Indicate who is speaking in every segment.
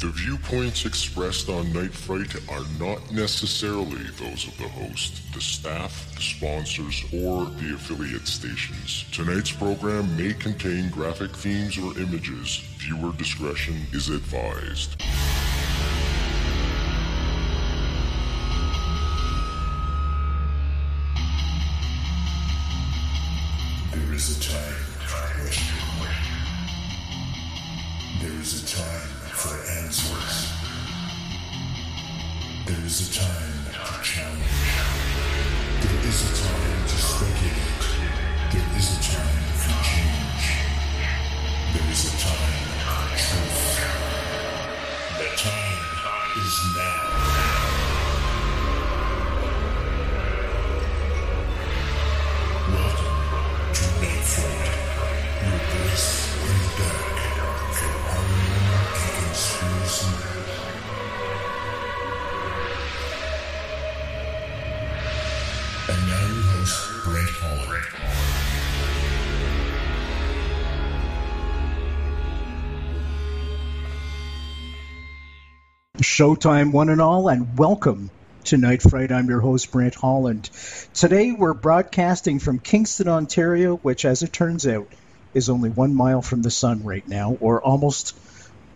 Speaker 1: The viewpoints expressed on Night Fright are not necessarily those of the host, the staff, the sponsors, or the affiliate stations. Tonight's program may contain graphic themes or images. Viewer discretion is advised.
Speaker 2: Showtime, one and all, and welcome to Night Fright. I'm your host, Brent Holland. Today we're broadcasting from Kingston, Ontario, which, as it turns out, is only one mile from the sun right now, or almost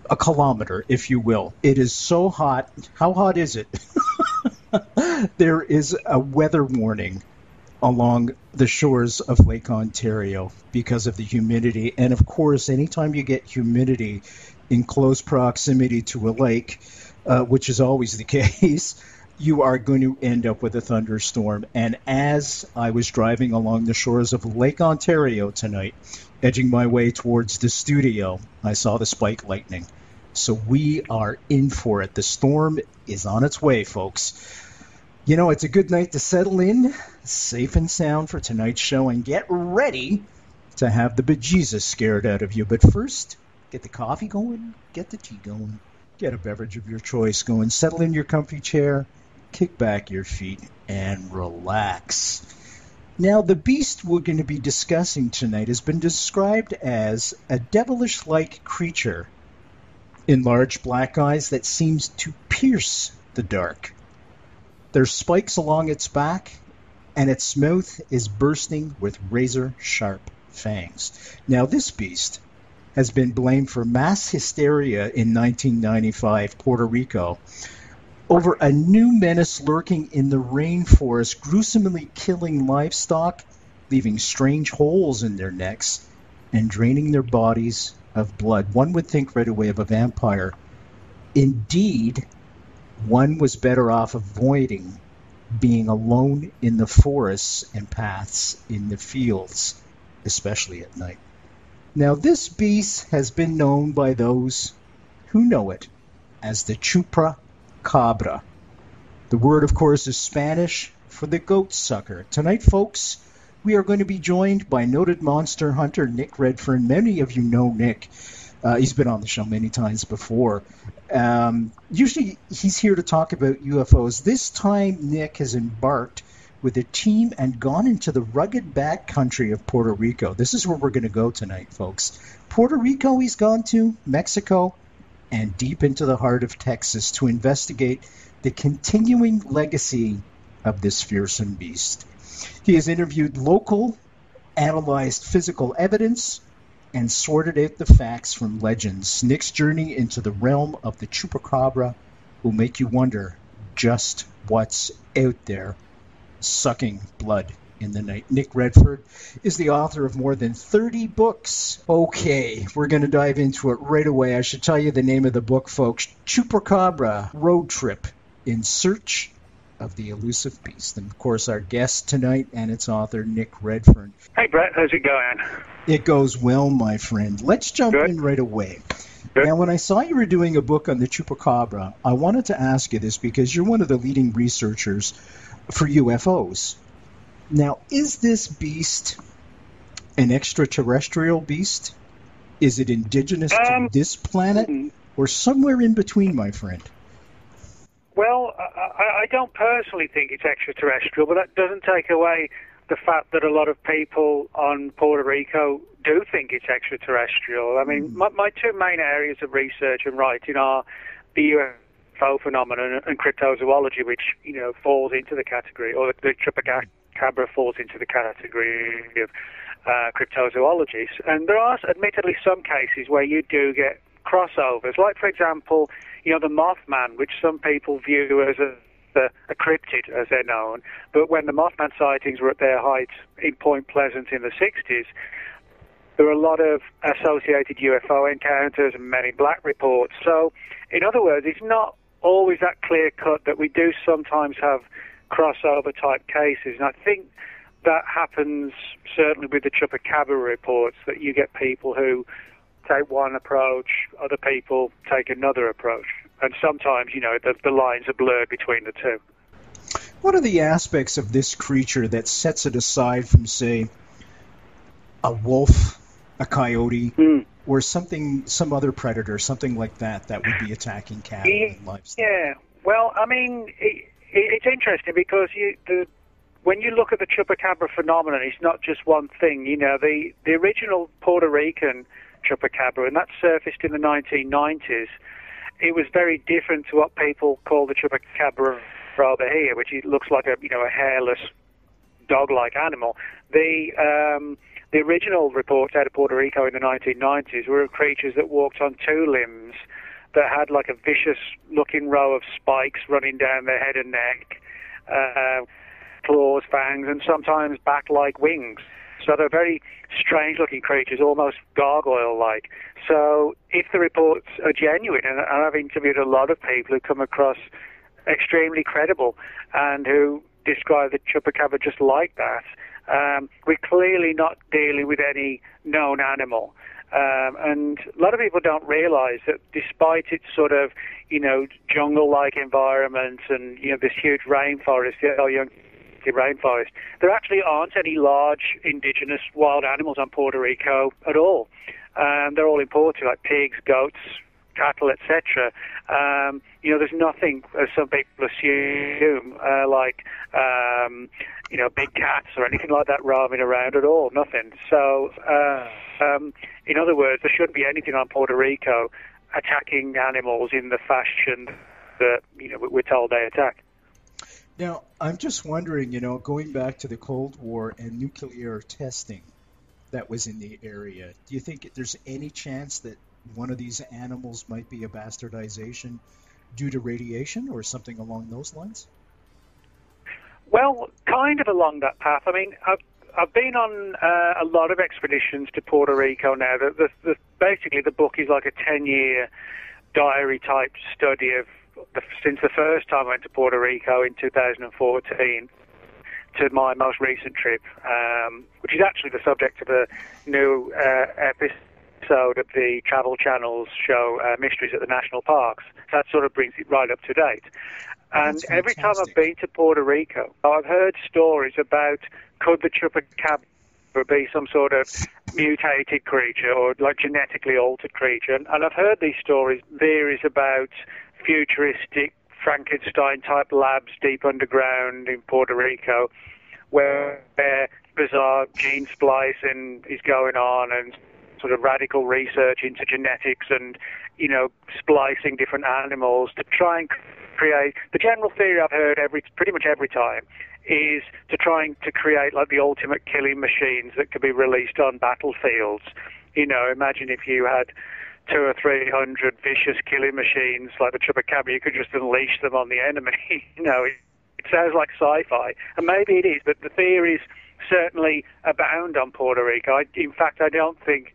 Speaker 2: a kilometer, if you will. It is so hot. How hot is it? there is a weather warning along the shores of Lake Ontario because of the humidity. And of course, anytime you get humidity in close proximity to a lake, uh, which is always the case, you are going to end up with a thunderstorm. And as I was driving along the shores of Lake Ontario tonight, edging my way towards the studio, I saw the spike lightning. So we are in for it. The storm is on its way, folks. You know, it's a good night to settle in, safe and sound for tonight's show, and get ready to have the bejesus scared out of you. But first, get the coffee going, get the tea going, get a beverage of your choice going, settle in your comfy chair, kick back your feet, and relax. Now, the beast we're going to be discussing tonight has been described as a devilish like creature in large black eyes that seems to pierce the dark. There's spikes along its back, and its mouth is bursting with razor sharp fangs. Now, this beast has been blamed for mass hysteria in 1995 Puerto Rico over a new menace lurking in the rainforest, gruesomely killing livestock, leaving strange holes in their necks, and draining their bodies of blood. One would think right away of a vampire. Indeed, one was better off avoiding being alone in the forests and paths in the fields, especially at night. Now, this beast has been known by those who know it as the chupra cabra. The word, of course, is Spanish for the goat sucker. Tonight, folks, we are going to be joined by noted monster hunter Nick Redfern. Many of you know Nick. Uh, he's been on the show many times before. Um, usually, he's here to talk about UFOs. This time, Nick has embarked with a team and gone into the rugged backcountry of Puerto Rico. This is where we're going to go tonight, folks. Puerto Rico, he's gone to, Mexico, and deep into the heart of Texas to investigate the continuing legacy of this fearsome beast. He has interviewed local, analyzed physical evidence, and sorted out the facts from legends. Nick's journey into the realm of the chupacabra will make you wonder just what's out there sucking blood in the night. Nick Redfern is the author of more than 30 books. Okay, we're going to dive into it right away. I should tell you the name of the book, folks Chupacabra Road Trip in Search of the Elusive Beast. And of course, our guest tonight and its author, Nick Redfern.
Speaker 3: Hey, Brent, how's it going?
Speaker 2: It goes well, my friend. Let's jump
Speaker 3: Good.
Speaker 2: in right away.
Speaker 3: Good.
Speaker 2: Now, when I saw you were doing a book on the chupacabra, I wanted to ask you this because you're one of the leading researchers for UFOs. Now, is this beast an extraterrestrial beast? Is it indigenous
Speaker 3: Um,
Speaker 2: to this planet
Speaker 3: hmm.
Speaker 2: or somewhere in between, my friend?
Speaker 3: Well, I, I- don't personally think it's extraterrestrial, but that doesn't take away the fact that a lot of people on Puerto Rico do think it's extraterrestrial. I mean, my, my two main areas of research and writing are the UFO phenomenon and cryptozoology, which you know falls into the category, or the, chupacabra falls into the category of uh. And there are admittedly some cases where you do get crossovers, like for example, you know the Mothman, which some people view as a a, a cryptid, as they're known. But when the Mothman sightings were at their height in Point Pleasant in the 60s, there were a lot of associated UFO encounters and Men in Black reports. So, in other words, it's not always that clear cut that we do sometimes have crossover type cases. And I think that happens certainly with the Chupacabra reports that you get people who take one approach, other people take another approach. And sometimes, you know, the, the lines are blurred between the two.
Speaker 2: What are the aspects of this creature that sets it aside from, say, a wolf a coyote mm. Or something, some other predator, something like that, that would be attacking cattle and livestock.
Speaker 3: Yeah, well, I mean, it, it, it's interesting because you the when you look at the chupacabra phenomenon, it's not just one thing. You know, the the original Puerto Rican chupacabra, and that surfaced in the 1990s. It was very different to what people call the chupacabra over here, which looks like a you know a hairless dog-like animal. The um, the original reports out of Puerto Rico in the 1990s were of creatures that walked on two limbs, that had like a vicious-looking row of spikes running down their head and neck, uh, claws, fangs, and sometimes bat-like wings. So they're very strange-looking creatures, almost gargoyle-like. So if the reports are genuine, and I've interviewed a lot of people who come across extremely credible and who describe the chupacabra just like that, um, we're clearly not dealing with any known animal. Um, and a lot of people don't realize that despite its sort of, you know, jungle-like environment and, you know, this huge rainforest, the Yunque rainforest, there actually aren't any large indigenous wild animals on Puerto Rico at all. Um, they're all imported, like pigs, goats, cattle, etc. Um, you know, there's nothing, as some people assume, uh, like um, you know, big cats or anything like that roaming around at all. Nothing. So, uh, um, in other words, there shouldn't be anything on Puerto Rico attacking animals in the fashion that you know we're told they attack.
Speaker 2: Now, I'm just wondering, you know, going back to the Cold War and nuclear testing that was in the area, do you think there's any chance that one of these animals might be a bastardization due to radiation or something along those lines?
Speaker 3: Well, kind of along that path. I mean, I've I've been on uh, a lot of expeditions to Puerto Rico now. The, the, the, basically, the book is like a ten-year diary type study of the, since the first time I went to Puerto Rico in 2014 to my most recent trip, um, which is actually the subject of a new uh, episode of the Travel Channel's show uh, Mysteries at the National Parks. That sort of brings it right up to date. And every time I've been to Puerto Rico, I've heard stories about could the chupacabra be some sort of mutated creature or like genetically altered creature. And, and I've heard these stories, theories about futuristic Frankenstein type labs deep underground in Puerto Rico where bizarre gene splicing is going on and sort of radical research into genetics and, you know, splicing different animals to try and create the general theory I've heard every pretty much every time is to trying to create like the ultimate killing machines that could be released on battlefields. You know, imagine if you had two or three hundred vicious killing machines like the Chupacabra, you could just unleash them on the enemy. you know, it, it sounds like sci-fi, and maybe it is, but the theories certainly abound on Puerto Rico. I, in fact, I don't think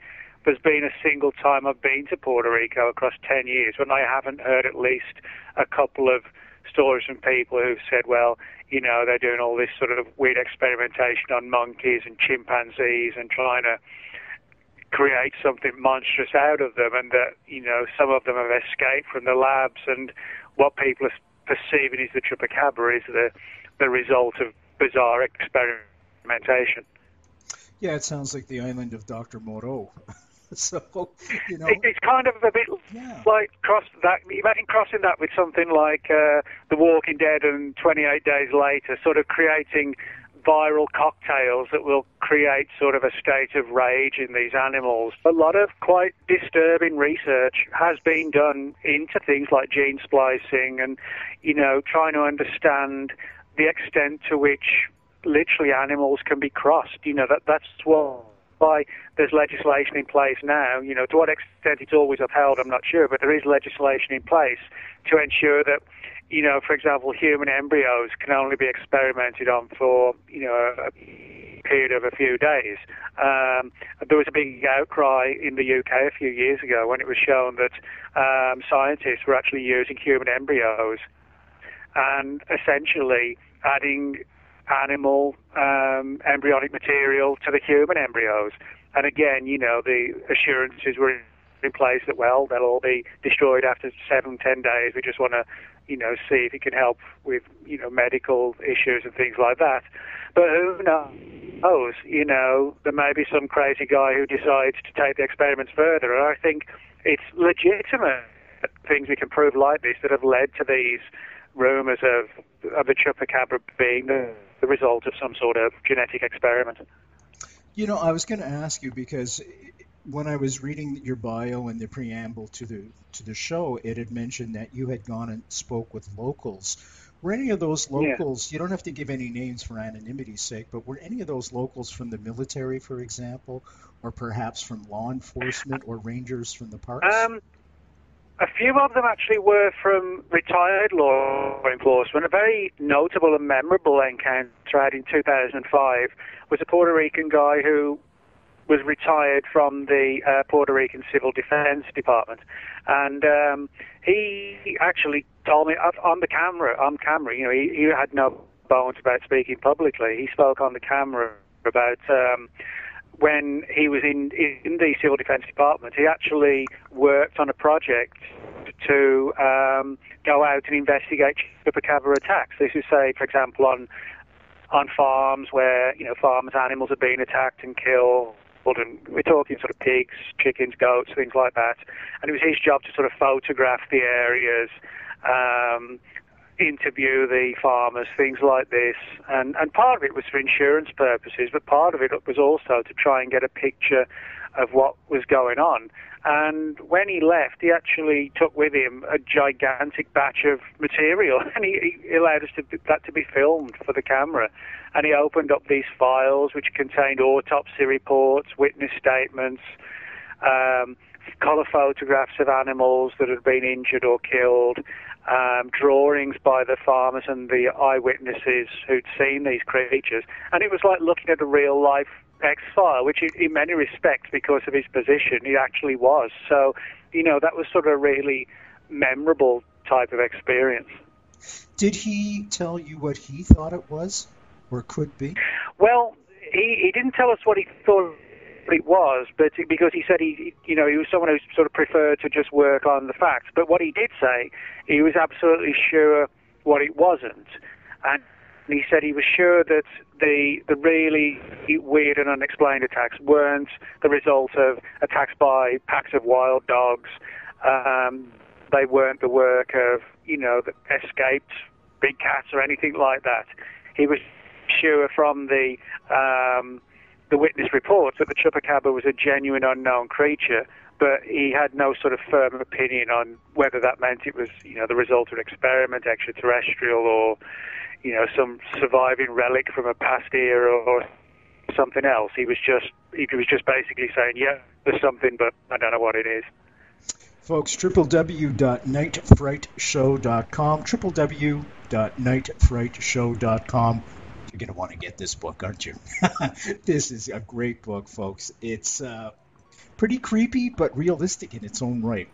Speaker 3: there's been a single time I've been to Puerto Rico across 10 years when I haven't heard at least a couple of stories from people who've said, well, you know, they're doing all this sort of weird experimentation on monkeys and chimpanzees and trying to create something monstrous out of them, and that, you know, some of them have escaped from the labs, and what people are perceiving is the chupacabra is the, the result of bizarre experimentation.
Speaker 2: Yeah, it sounds like the island of Dr. Moreau. so you know,
Speaker 3: it, it's kind of a bit yeah. like cross that. Imagine crossing that with something like uh, The Walking Dead and 28 Days Later, sort of creating viral cocktails that will create sort of a state of rage in these animals. A lot of quite disturbing research has been done into things like gene splicing and, you know, trying to understand the extent to which literally animals can be crossed. You know, that that's what why there's legislation in place now. You know, to what extent it's always upheld, I'm not sure, but there is legislation in place to ensure that you know, for example, human embryos can only be experimented on for, you know, a period of a few days. Um, there was a big outcry in the UK a few years ago when it was shown that um, scientists were actually using human embryos and essentially adding animal um, embryonic material to the human embryos. And again, you know, the assurances were in place that well, they'll all be destroyed after seven, ten days. We just want to you know, see if it can help with, you know, medical issues and things like that. But who knows? You know, there may be some crazy guy who decides to take the experiments further. And I think it's legitimate things we can prove like this that have led to these rumours of, of the chupacabra being the, the result of some sort of genetic experiment.
Speaker 2: You know, I was going to ask you because when I was reading your bio and the preamble to the to the show, it had mentioned that you had gone and spoke with locals. Were any of those locals? Yeah. You don't have to give any names for anonymity's sake, but were any of those locals from the military, for example, or perhaps from law enforcement or rangers from the parks?
Speaker 3: Um, a few of them actually were from retired law enforcement. A very notable and memorable encounter I had in 2005 was a Puerto Rican guy who was retired from the uh, Puerto Rican Civil Defense Department, and um, he actually told me on the camera, on camera, you know, he, he had no bones about speaking publicly. He spoke on the camera about um, when he was in in the Civil Defense Department. He actually worked on a project to um, go out and investigate chupacabra attacks. This is, say, for example, on on farms where you know farmers' animals are being attacked and killed and we're talking sort of pigs, chickens, goats, things like that. And it was his job to sort of photograph the areas, um, interview the farmers, things like this. And, and part of it was for insurance purposes, but part of it was also to try and get a picture of what was going on. And when he left, he actually took with him a gigantic batch of material, and he, he allowed us to that to be filmed for the camera. And he opened up these files, which contained autopsy reports, witness statements, um, color photographs of animals that had been injured or killed, um, drawings by the farmers and the eyewitnesses who'd seen these creatures. And it was like looking at a real life X file, which in many respects, because of his position, he actually was. So, you know, that was sort of a really memorable type of experience.
Speaker 2: Did he tell you what he thought it was or could be?
Speaker 3: Well, he, he didn't tell us what he thought it was, but because he said he, you know, he was someone who sort of preferred to just work on the facts. But what he did say, he was absolutely sure what it wasn't, and he said he was sure that the the really weird and unexplained attacks weren't the result of attacks by packs of wild dogs. Um, they weren't the work of you know the escaped big cats or anything like that. He was sure from the um, the witness reports that the chupacabra was a genuine unknown creature, but he had no sort of firm opinion on whether that meant it was, you know, the result of an experiment, extraterrestrial, or, you know, some surviving relic from a past era or something else. He was just he was just basically saying, yeah, there's something, but I don't know what it is.
Speaker 2: Folks, www.nightfrightshow.com, www.nightfrightshow.com you're going to want to get this book, aren't you? this is a great book, folks. It's uh, pretty creepy, but realistic in its own right.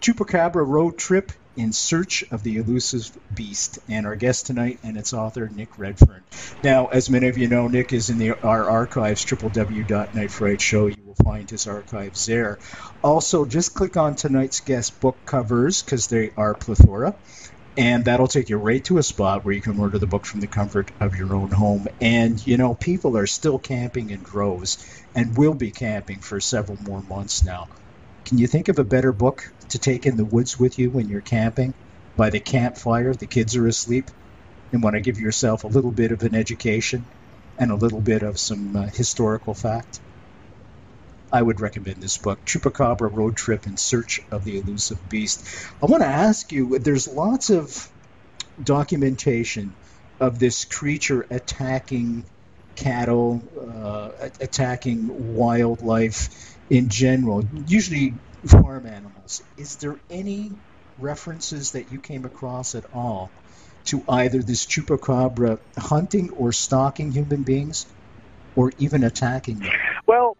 Speaker 2: Chupacabra Road Trip in Search of the Elusive Beast, and our guest tonight and its author, Nick Redfern. Now, as many of you know, Nick is in the, our archives, www.nightfrightshow. You will find his archives there. Also, just click on tonight's guest book covers because they are plethora and that'll take you right to a spot where you can order the book from the comfort of your own home. And you know, people are still camping in droves, and will be camping for several more months now. Can you think of a better book to take in the woods with you when you're camping? By the campfire, the kids are asleep, and want to give yourself a little bit of an education and a little bit of some uh, historical fact. I would recommend this book, Chupacabra Road Trip in Search of the Elusive Beast. I want to ask you there's lots of documentation of this creature attacking cattle, uh, attacking wildlife in general, usually farm animals. Is there any references that you came across at all to either this chupacabra hunting or stalking human beings or even attacking them?
Speaker 3: Well,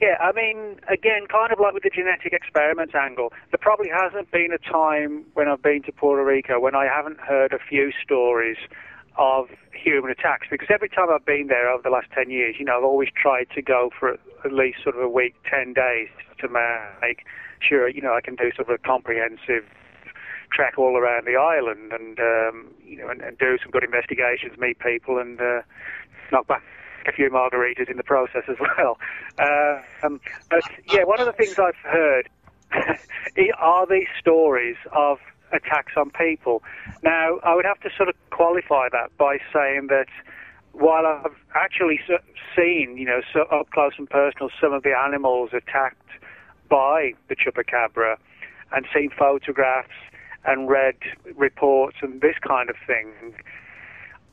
Speaker 3: yeah, I mean, again, kind of like with the genetic experiments angle, there probably hasn't been a time when I've been to Puerto Rico when I haven't heard a few stories of human attacks because every time I've been there over the last 10 years, you know, I've always tried to go for at least sort of a week, 10 days to make sure, you know, I can do sort of a comprehensive trek all around the island and, um, you know, and, and do some good investigations, meet people and uh, knock back a few margaritas in the process as well. Uh, um, but yeah, one of the things I've heard are these stories of attacks on people. Now, I would have to sort of qualify that by saying that while I've actually seen, you know, so up close and personal some of the animals attacked by the chupacabra and seen photographs and read reports and this kind of thing,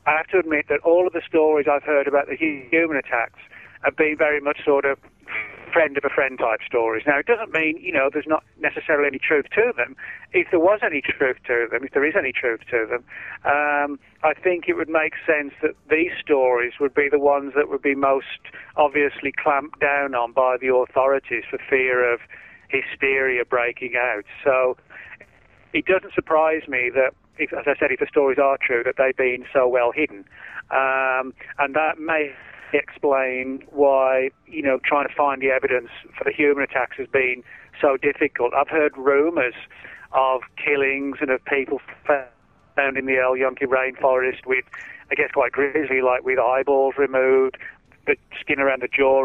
Speaker 3: I have to admit that all of the stories I've heard about the human attacks have been very much sort of friend of a friend type stories. Now, it doesn't mean, you know, there's not necessarily any truth to them. If there was any truth to them, if there is any truth to them, um, I think it would make sense that these stories would be the ones that would be most obviously clamped down on by the authorities for fear of hysteria breaking out. So it doesn't surprise me that if, as I said, if the stories are true, that they've been so well hidden. Um, and that may explain why, you know, trying to find the evidence for the human attacks has been so difficult. I've heard rumours of killings and of people found in the El Yunque rainforest with, I guess, quite grisly, like with eyeballs removed, the skin around the jaw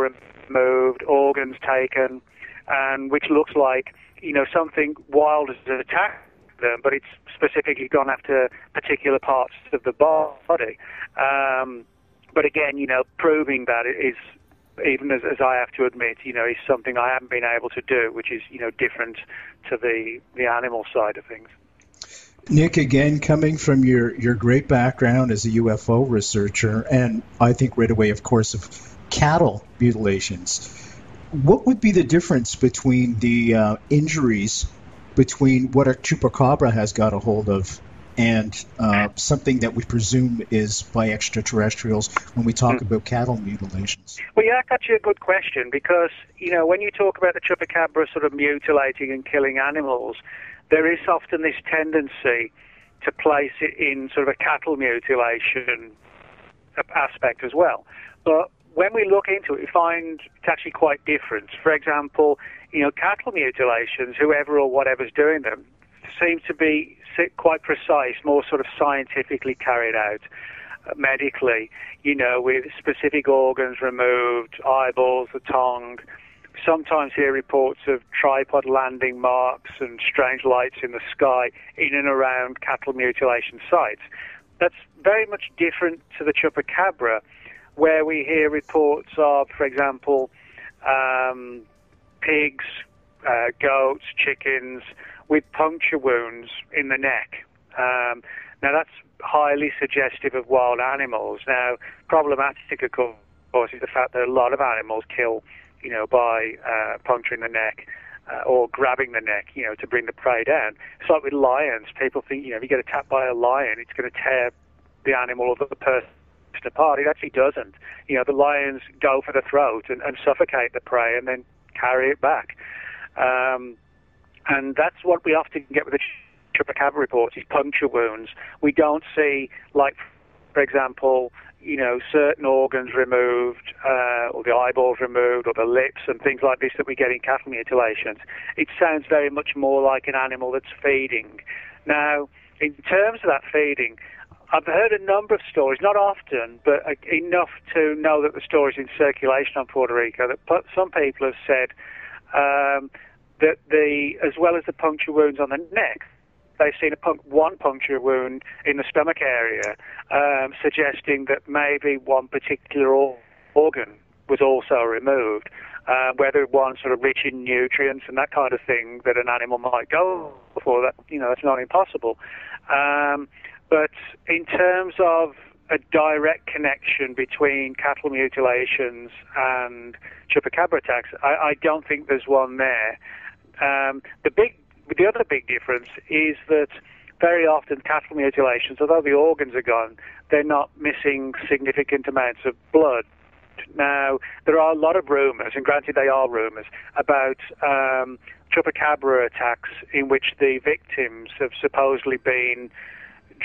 Speaker 3: removed, organs taken, and which looks like, you know, something wild has attacked them, but it's specifically gone after particular parts of the body. Um, but again, you know, proving that is even as, as I have to admit, you know, is something I haven't been able to do, which is you know different to the the animal side of things.
Speaker 2: Nick, again, coming from your, your great background as a UFO researcher, and I think right away, of course, of cattle mutilations, what would be the difference between the uh, injuries between what a chupacabra has got a hold of and uh, something that we presume is by extraterrestrials when we talk mm. about cattle mutilations?
Speaker 3: Well, yeah, that's actually a good question because, you know, when you talk about the chupacabra sort of mutilating and killing animals, there is often this tendency to place it in sort of a cattle mutilation aspect as well. But when we look into it, we find it's actually quite different. For example, you know, cattle mutilations, whoever or whatever's doing them, seem to be quite precise, more sort of scientifically carried out uh, medically, you know, with specific organs removed, eyeballs, the tongue. Sometimes hear reports of tripod landing marks and strange lights in the sky in and around cattle mutilation sites. That's very much different to the chupacabra, where we hear reports of, for example, um, pigs, uh, goats, chickens, with puncture wounds in the neck. Um, now that's highly suggestive of wild animals. Now, problematic, of course, is the fact that a lot of animals kill, you know, by uh, puncturing the neck uh, or grabbing the neck, you know, to bring the prey down. It's like with lions. People think, you know, if you get attacked by a lion, it's going to tear the animal or the person apart. It actually doesn't. You know, the lions go for the throat and, and suffocate the prey and then carry it back. Um, and that's what we often get with the chupacabra reports is puncture wounds. We don't see, like, for example, you know, certain organs removed, uh, or the eyeballs removed, or the lips, and things like this that we get in cattle mutilations. It sounds very much more like an animal that's feeding. Now, in terms of that feeding, I've heard a number of stories, not often, but enough to know that the stories in circulation on Puerto Rico that some people have said um, that the, as well as the puncture wounds on the neck, they've seen a one puncture wound in the stomach area, um, suggesting that maybe one particular organ was also removed. Uh, whether one sort of rich in nutrients and that kind of thing that an animal might go for, that you know, it's not impossible. Um, but in terms of a direct connection between cattle mutilations and chupacabra attacks, I, I don't think there's one there. Um, the big, the other big difference is that very often cattle mutilations, although the organs are gone, they're not missing significant amounts of blood. Now, there are a lot of rumours, and granted they are rumours, about um, chupacabra attacks in which the victims have supposedly been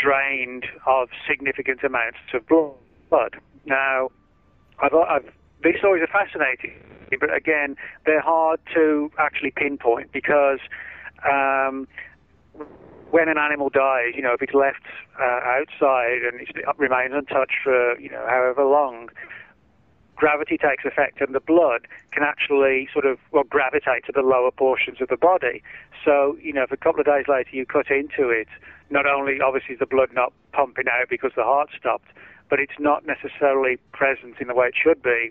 Speaker 3: drained of significant amounts of blood. Now, I've, I've, these stories are fascinating, but again, they're hard to actually pinpoint because um, when an animal dies, you know, if it's left uh, outside and it remains untouched for, you know, however long, gravity takes effect and the blood can actually sort of well gravitate to the lower portions of the body. So you know, if a couple of days later you cut into it, not only obviously is the blood not pumping out because the heart stopped, but it's not necessarily present in the way it should be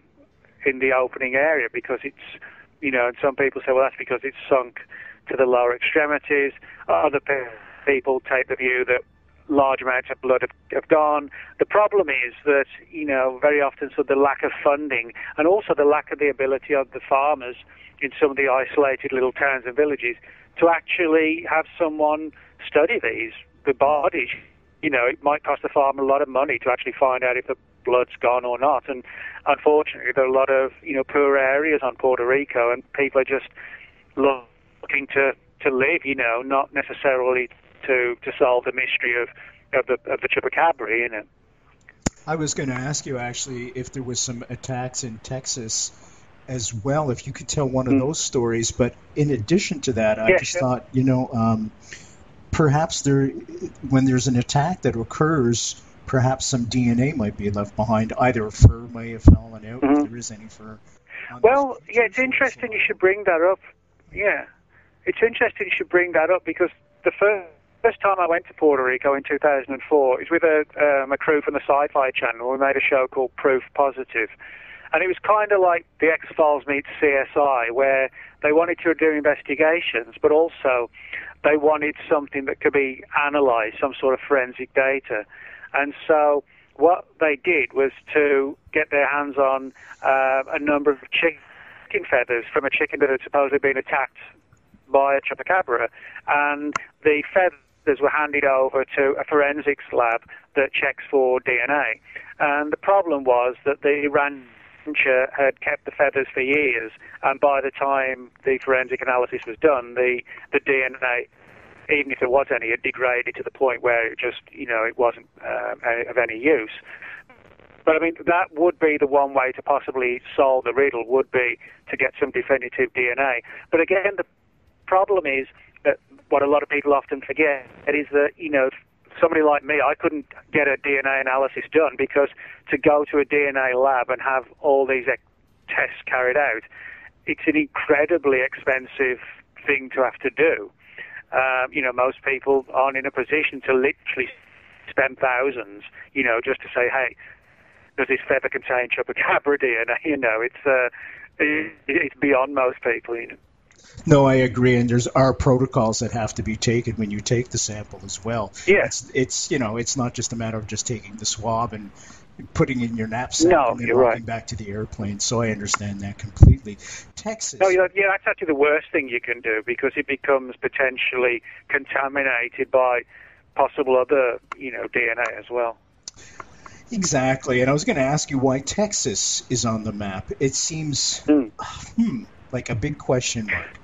Speaker 3: in the opening area because it's you know, and some people say, well, that's because it's sunk to the lower extremities. Other people take the view that large amounts of blood have, have gone. The problem is that, you know, very often so the lack of funding and also the lack of the ability of the farmers in some of the isolated little towns and villages to actually have someone study these, the bodies. You know, it might cost the farmer a lot of money to actually find out if the blood's gone or not. And unfortunately, there are a lot of, you know, poor areas on Puerto Rico and people are just looking to, to live, you know, not necessarily to, to solve the mystery of, of the of the chupacabra, you know.
Speaker 2: I was going to ask you actually if there was some attacks in Texas as well, if you could tell one of mm. those stories. But in addition to that, I yeah, just sure. thought, you know, um, perhaps there, when there's an attack that occurs, perhaps some DNA might be left behind. Either fur may have fallen out, mm-hmm. if there is any fur.
Speaker 3: Well, yeah, it's interesting you should bring that up. Yeah, it's interesting you should bring that up because the first first time I went to Puerto Rico in 2004 is with a, um, a crew from the Sci-Fi Channel. We made a show called Proof Positive. Positive, and it was kind of like the X Files meets CSI, where they wanted to do investigations, but also they wanted something that could be analysed, some sort of forensic data, and so what they did was to get their hands on uh, a number of chicken feathers from a chicken that had supposedly been attacked by a chupacabra, and the feathers feathers were handed over to a forensics lab that checks for DNA. And the problem was that the rancher had kept the feathers for years, and by the time the forensic analysis was done, the, the DNA even if there was any, had degraded to the point where it just, you know, it wasn't um, of any use. But I mean, that would be the one way to possibly solve the riddle, would be to get some definitive DNA. But again, the problem is that what a lot of people often forget is that, you know, somebody like me, I couldn't get a DNA analysis done because to go to a DNA lab and have all these tests carried out, it's an incredibly expensive thing to have to do. Um, you know, most people aren't in a position to literally spend thousands, you know, just to say, hey, does this feather contain chupacabra DNA? You know, it's uh, it's beyond most people. You know.
Speaker 2: No, I agree, and there's are protocols that have to be taken when you take the sample as well.
Speaker 3: Yeah,
Speaker 2: it's, it's you know it's not just a matter of just taking the swab and putting in your knapsack
Speaker 3: no,
Speaker 2: and then
Speaker 3: you're
Speaker 2: walking
Speaker 3: right.
Speaker 2: back to the airplane. So I understand that completely. Texas.
Speaker 3: No, yeah, that's actually the worst thing you can do because it becomes potentially contaminated by possible other, you know, DNA as well.
Speaker 2: Exactly, and I was going to ask you why Texas is on the map. It seems, mm. hmm, like a big question mark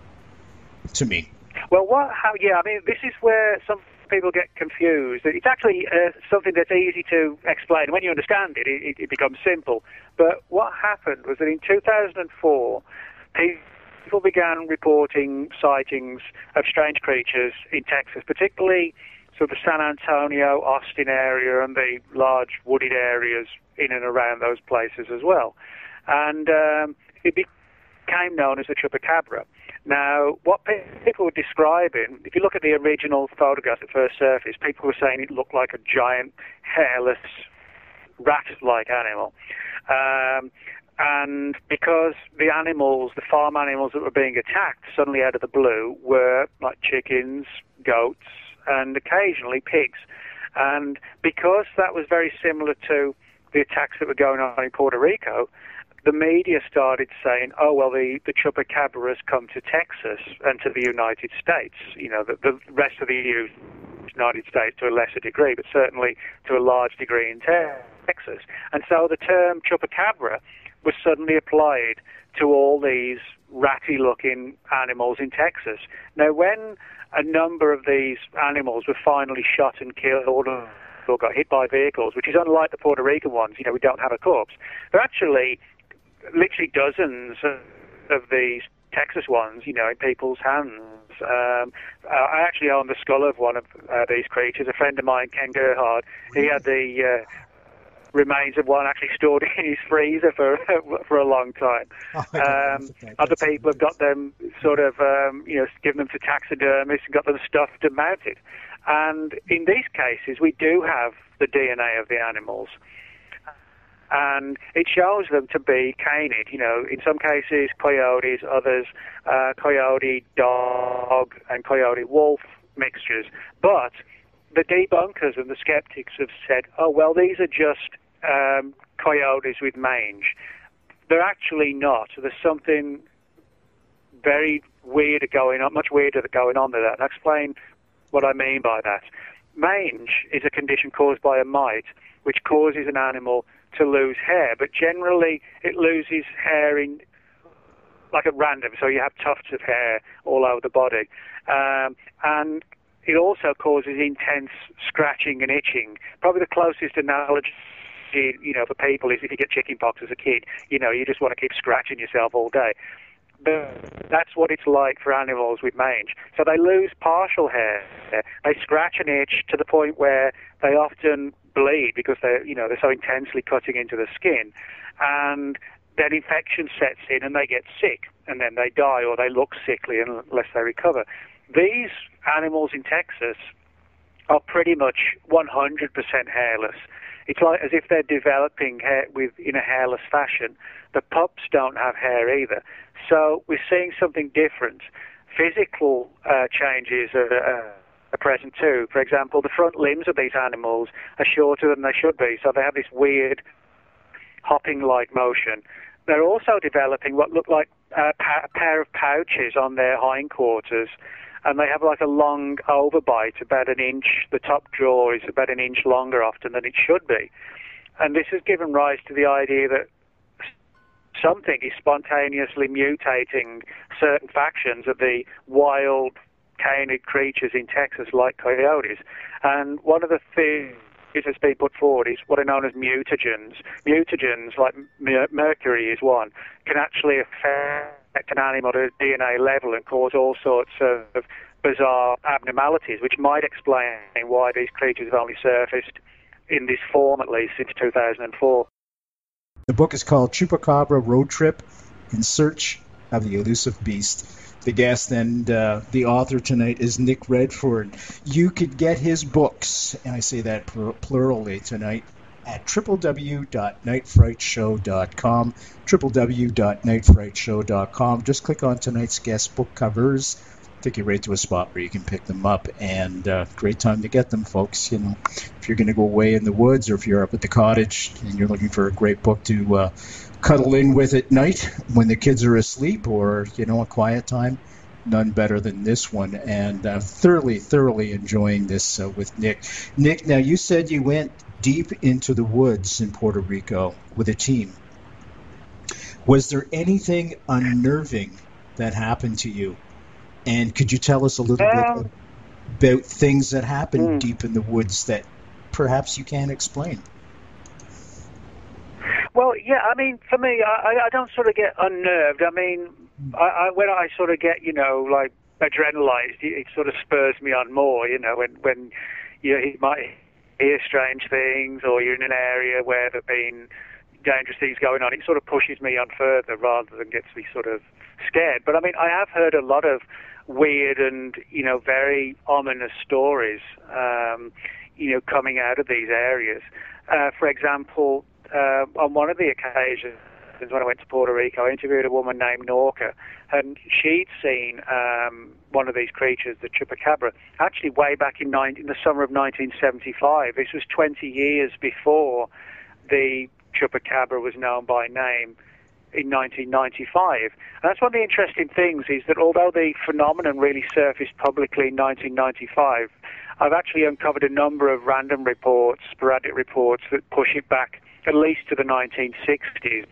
Speaker 2: to me.
Speaker 3: Well, what? How? Yeah, I mean, this is where some people get confused. It's actually uh, something that's easy to explain. When you understand it, it, it becomes simple. But what happened was that in 2004, people began reporting sightings of strange creatures in Texas, particularly sort of the San Antonio, Austin area, and the large wooded areas in and around those places as well. And um, it became known as the chupacabra. Now, what people were describing, if you look at the original photographs at first surface, people were saying it looked like a giant, hairless, rat-like animal. Um, and because the animals, the farm animals that were being attacked suddenly out of the blue were like chickens, goats, and occasionally pigs. And because that was very similar to the attacks that were going on in Puerto Rico, the media started saying, "Oh well, the the chupacabra has come to Texas and to the United States. You know, the, the rest of the United States to a lesser degree, but certainly to a large degree in Texas." And so the term chupacabra was suddenly applied to all these ratty-looking animals in Texas. Now, when a number of these animals were finally shot and killed or got hit by vehicles, which is unlike the Puerto Rican ones, you know, we don't have a corpse. They're actually literally dozens of these Texas ones, you know, in people's hands. Um, uh, I actually own the skull of one of uh, these creatures. A friend of mine, Ken Gerhard, he had the uh, remains of one actually stored in his freezer for for a long time. Oh, um, other people have got them sort of, um, you know, given them to taxidermists and got them stuffed and mounted. And in these cases, we do have the DNA of the animals and it shows them to be canid. You know, in some cases coyotes, others uh, coyote dog and coyote wolf mixtures. But the debunkers and the skeptics have said, oh well, these are just um, coyotes with mange. They're actually not. There's something very weird going on, much weirder going on. And I'll explain what I mean by that. Mange is a condition caused by a mite, which causes an animal to lose hair, but generally it loses hair in like at random, so you have tufts of hair all over the body, um, and it also causes intense scratching and itching. Probably the closest analogy you know, for people is if you get chickenpox as a kid, you know, you just want to keep scratching yourself all day. But that's what it's like for animals with mange. So they lose partial hair. They scratch and itch to the point where they often bleed because they're you know they're so intensely cutting into the skin, and then infection sets in and they get sick and then they die or they look sickly unless they recover. These animals in Texas are pretty much 100% hairless. It's like as if they're developing hair with in a hairless fashion. The pups don't have hair either, so we're seeing something different. Physical uh, changes are. Uh, present too. For example, the front limbs of these animals are shorter than they should be, so they have this weird hopping-like motion. They're also developing what look like a, pa- a pair of pouches on their hindquarters, and they have like a long overbite, about an inch. The top jaw is about an inch longer often than it should be, and this has given rise to the idea that something is spontaneously mutating certain factions of the wild canid creatures in Texas like coyotes. And one of the things that's been put forward is what are known as mutagens. Mutagens, like mercury is one, can actually affect an animal at a DNA level and cause all sorts of bizarre abnormalities, which might explain why these creatures have only surfaced in this form, at least, since 2004.
Speaker 2: The book is called Chupacabra Road Trip in Search of the Elusive Beast. The guest and uh, the author tonight is Nick Redfern. You could get his books, and I say that plurally tonight, at www.nightfrightshow.com. www.nightfrightshow.com. Just click on tonight's guest book covers. Take you right to a spot where you can pick them up, and uh, great time to get them, folks. You know, if you're going to go away in the woods, or if you're up at the cottage and you're looking for a great book to uh, cuddle in with at night when the kids are asleep or you know a quiet time none better than this one. And uh, thoroughly thoroughly enjoying this uh, with nick. Nick now you said you went deep into the woods in puerto rico with a team. Was there anything unnerving that happened to you and could you tell us a little um, bit about things that happened mm. deep in the woods that perhaps you can't explain
Speaker 3: well, yeah, I mean, for me, I, I don't sort of get unnerved. I mean, I, I, when I sort of get, you know, like adrenalized, it, it sort of spurs me on more. You know, when when you, you might hear strange things, or you're in an area where there've been dangerous things going on, it sort of pushes me on further rather than gets me sort of scared. But I mean, I have heard a lot of weird and you know very ominous stories, um, you know, coming out of these areas. Uh, for example, uh, on one of the occasions when I went to Puerto Rico, I interviewed a woman named Norca, and she'd seen um, one of these creatures, the chupacabra, actually way back in, 19, in the summer of 1975. This was 20 years before the chupacabra was known by name in 1995. And that's one of the interesting things is that although the phenomenon really surfaced publicly in 1995, I've actually uncovered a number of random reports, sporadic reports that push it back at least to the 1960s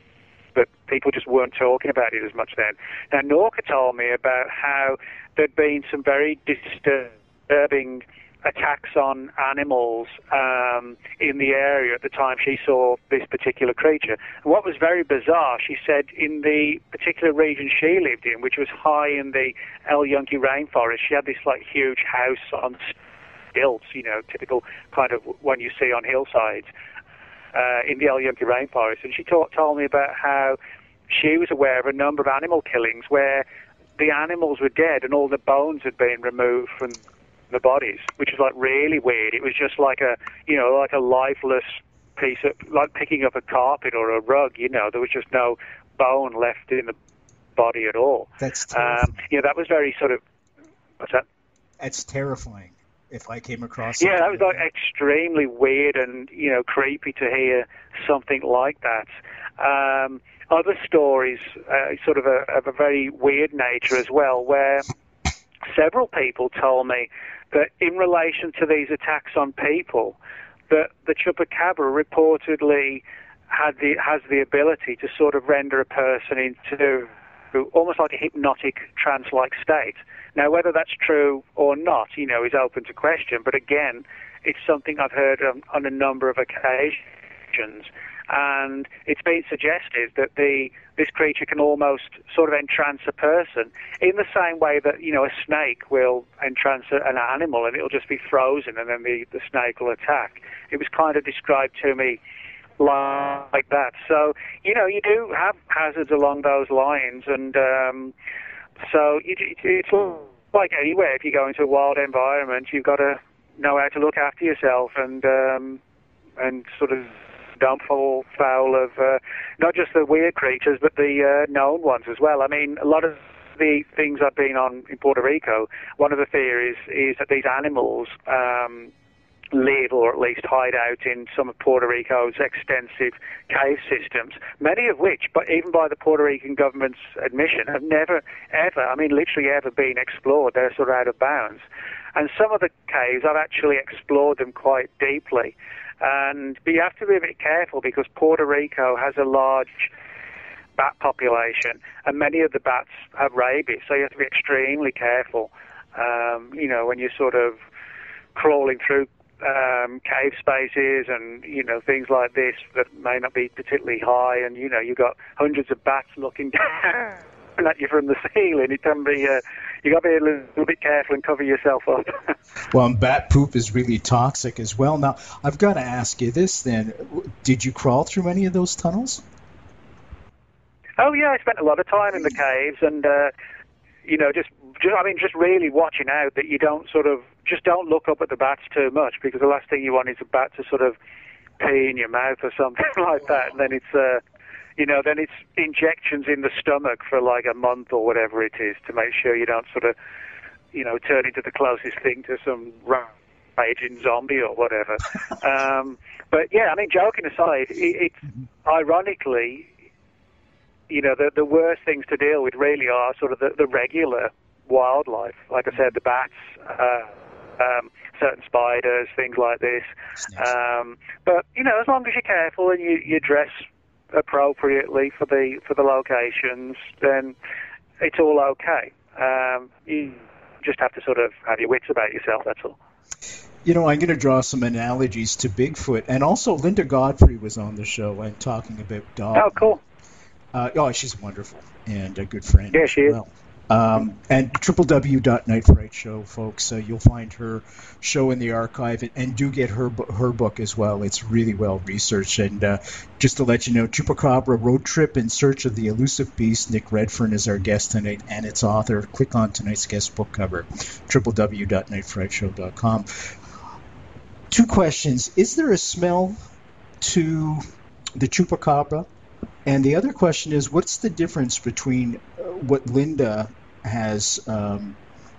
Speaker 3: but people just weren't talking about it as much then. Now, Norca told me about how there'd been some very disturbing attacks on animals um, in the area at the time she saw this particular creature. What was very bizarre, she said, in the particular region she lived in, which was high in the El Yunque rainforest, she had this like huge house on stilts, you know, typical kind of one you see on hillsides uh, in the El Yunque rainforest, and she talk, told me about how she was aware of a number of animal killings where the animals were dead and all the bones had been removed from the bodies, which is like really weird. It was just like a, you know, like a lifeless piece of, like picking up a carpet or a rug. You know, there was just no bone left in the body at all.
Speaker 2: That's terrifying. Um,
Speaker 3: know, that was very sort of. What's that?
Speaker 2: That's terrifying if I came across.
Speaker 3: Yeah, that was like, extremely weird and you know creepy to hear something like that. Um, other stories, uh, sort of a, of a very weird nature as well, where several people told me that in relation to these attacks on people, that the chupacabra reportedly had the has the ability to sort of render a person into almost like a hypnotic trance-like state. Now, whether that's true or not, you know, is open to question. But again, it's something I've heard on, on a number of occasions, and it's been suggested that the this creature can almost sort of entrance a person in the same way that you know a snake will entrance an animal, and it'll just be frozen, and then the the snake will attack. It was kind of described to me like that. So you know, you do have hazards along those lines, and um, so it, it, it's like anywhere. If you go into a wild environment, you've got to know how to look after yourself and um, and sort of don't foul of uh, not just the weird creatures, but the uh, known ones as well. I mean, a lot of the things I've been on in Puerto Rico, one of the theories is that these animals um, live or at least hide out in some of Puerto Rico's extensive cave systems, many of which, but even by the Puerto Rican government's admission, have never, ever, I mean literally ever been explored. They're sort of out of bounds. And some of the caves, I've actually explored them quite deeply. And but you have to be a bit careful because Puerto Rico has a large bat population, and many of the bats have rabies, so you have to be extremely careful. Um, you know, when you're sort of crawling through um, cave spaces and you know things like this that may not be particularly high, and you know you've got hundreds of bats looking down at you from the ceiling. It can be uh, you got to be a little, little bit careful and cover yourself up.
Speaker 2: well, and bat poop is really toxic as well. Now I've got to ask you this: then, did you crawl through any of those tunnels?
Speaker 3: Oh yeah, I spent a lot of time in the caves and. Uh, you know, just, just I mean, just really watching out that you don't sort of just don't look up at the bats too much because the last thing you want is a bat to sort of pee in your mouth or something like that, and then it's uh, you know, then it's injections in the stomach for like a month or whatever it is to make sure you don't sort of, you know, turn into the closest thing to some raging zombie or whatever. um, but yeah, I mean, joking aside, it, it's ironically you know, the, the worst things to deal with really are sort of the, the regular wildlife. Like I said, the bats, uh, um, certain spiders, things like this. Um, but you know, as long as you're careful and you, you dress appropriately for the for the locations, then it's all okay. Um, you just have to sort of have your wits about yourself. That's all.
Speaker 2: You know, I'm going to draw some analogies to Bigfoot, and also Linda Godfrey was on the show and talking about dogs.
Speaker 3: Oh, cool.
Speaker 2: Uh, oh, she's wonderful and a good friend.
Speaker 3: Yeah, she is.
Speaker 2: Well. Um, and www.nightfright show, folks. Uh, you'll find her show in the archive, and, and, do get her her book as well. It's really well researched. And uh, just to let you know, Chupacabra Road Trip in Search of the Elusive Beast. Nick Redfern is our guest tonight, and its author. Click on tonight's guest book cover. www.nightfrightshow.com. Two questions: Is there a smell to the chupacabra? And the other question is, what's the difference between uh, what Linda has um,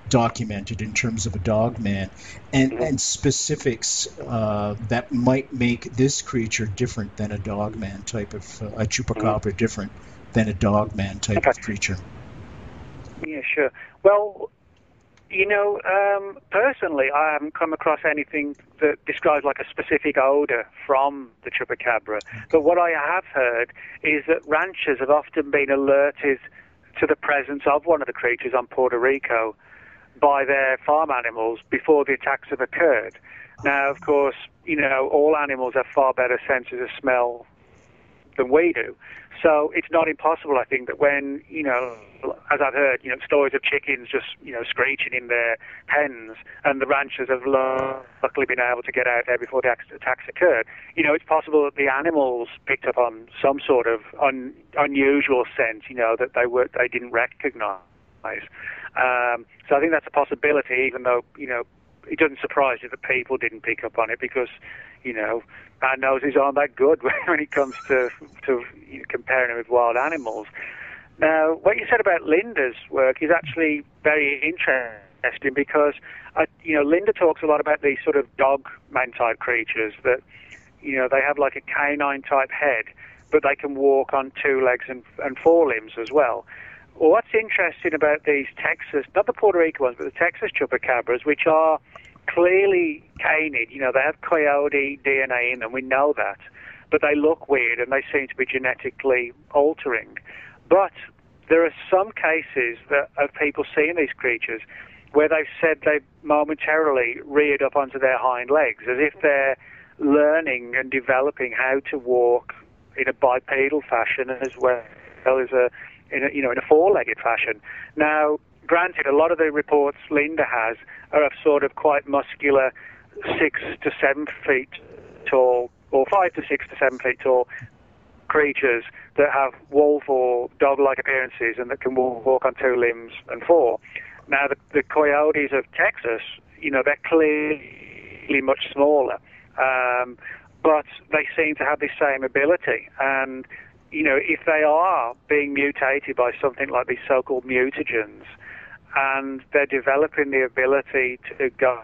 Speaker 2: documented in terms of a dog man and, mm-hmm. and specifics uh, that might make this creature different than a dog man type of uh, a chupacabra mm-hmm. different than a dog man type okay. of creature?
Speaker 3: Yeah, sure. Well, you know, um, personally, I haven't come across anything that describes like a specific odor from the chupacabra. But what I have heard is that ranchers have often been alerted to the presence of one of the creatures on Puerto Rico by their farm animals before the attacks have occurred. Now, of course, you know, all animals have far better senses of smell than we do. So it's not impossible, I think, that when, you know, as I've heard, you know, stories of chickens just, you know, screeching in their pens and the ranchers have luckily been able to get out there before the attacks occurred, you know, it's possible that the animals picked up on some sort of un, unusual scent, you know, that they were, they didn't recognize. Um, so I think that's a possibility, even though, you know, it doesn't surprise you that people didn't pick up on it because, you know, our noses aren't that good when it comes to to you know, comparing them with wild animals. Now, what you said about Linda's work is actually very interesting because, uh, you know, Linda talks a lot about these sort of dog man type creatures that, you know, they have like a canine type head, but they can walk on two legs and, and four limbs as well. Well, what's interesting about these Texas, not the Puerto Rico ones, but the Texas chupacabras, which are clearly canid. You know, they have coyote DNA in them. We know that. But they look weird and they seem to be genetically altering. But there are some cases that, of people seeing these creatures where they've said they momentarily reared up onto their hind legs as if they're learning and developing how to walk in a bipedal fashion as well as a, in a you know in a four-legged fashion. Now, granted, a lot of the reports Linda has are of sort of quite muscular, six to seven feet tall, or five to six to seven feet tall creatures that have wolf or dog-like appearances and that can walk on two limbs and four. Now, the, the coyotes of Texas, you know, they're clearly much smaller, um, but they seem to have the same ability. And you know, if they are being mutated by something like these so-called mutagens, and they're developing the ability to go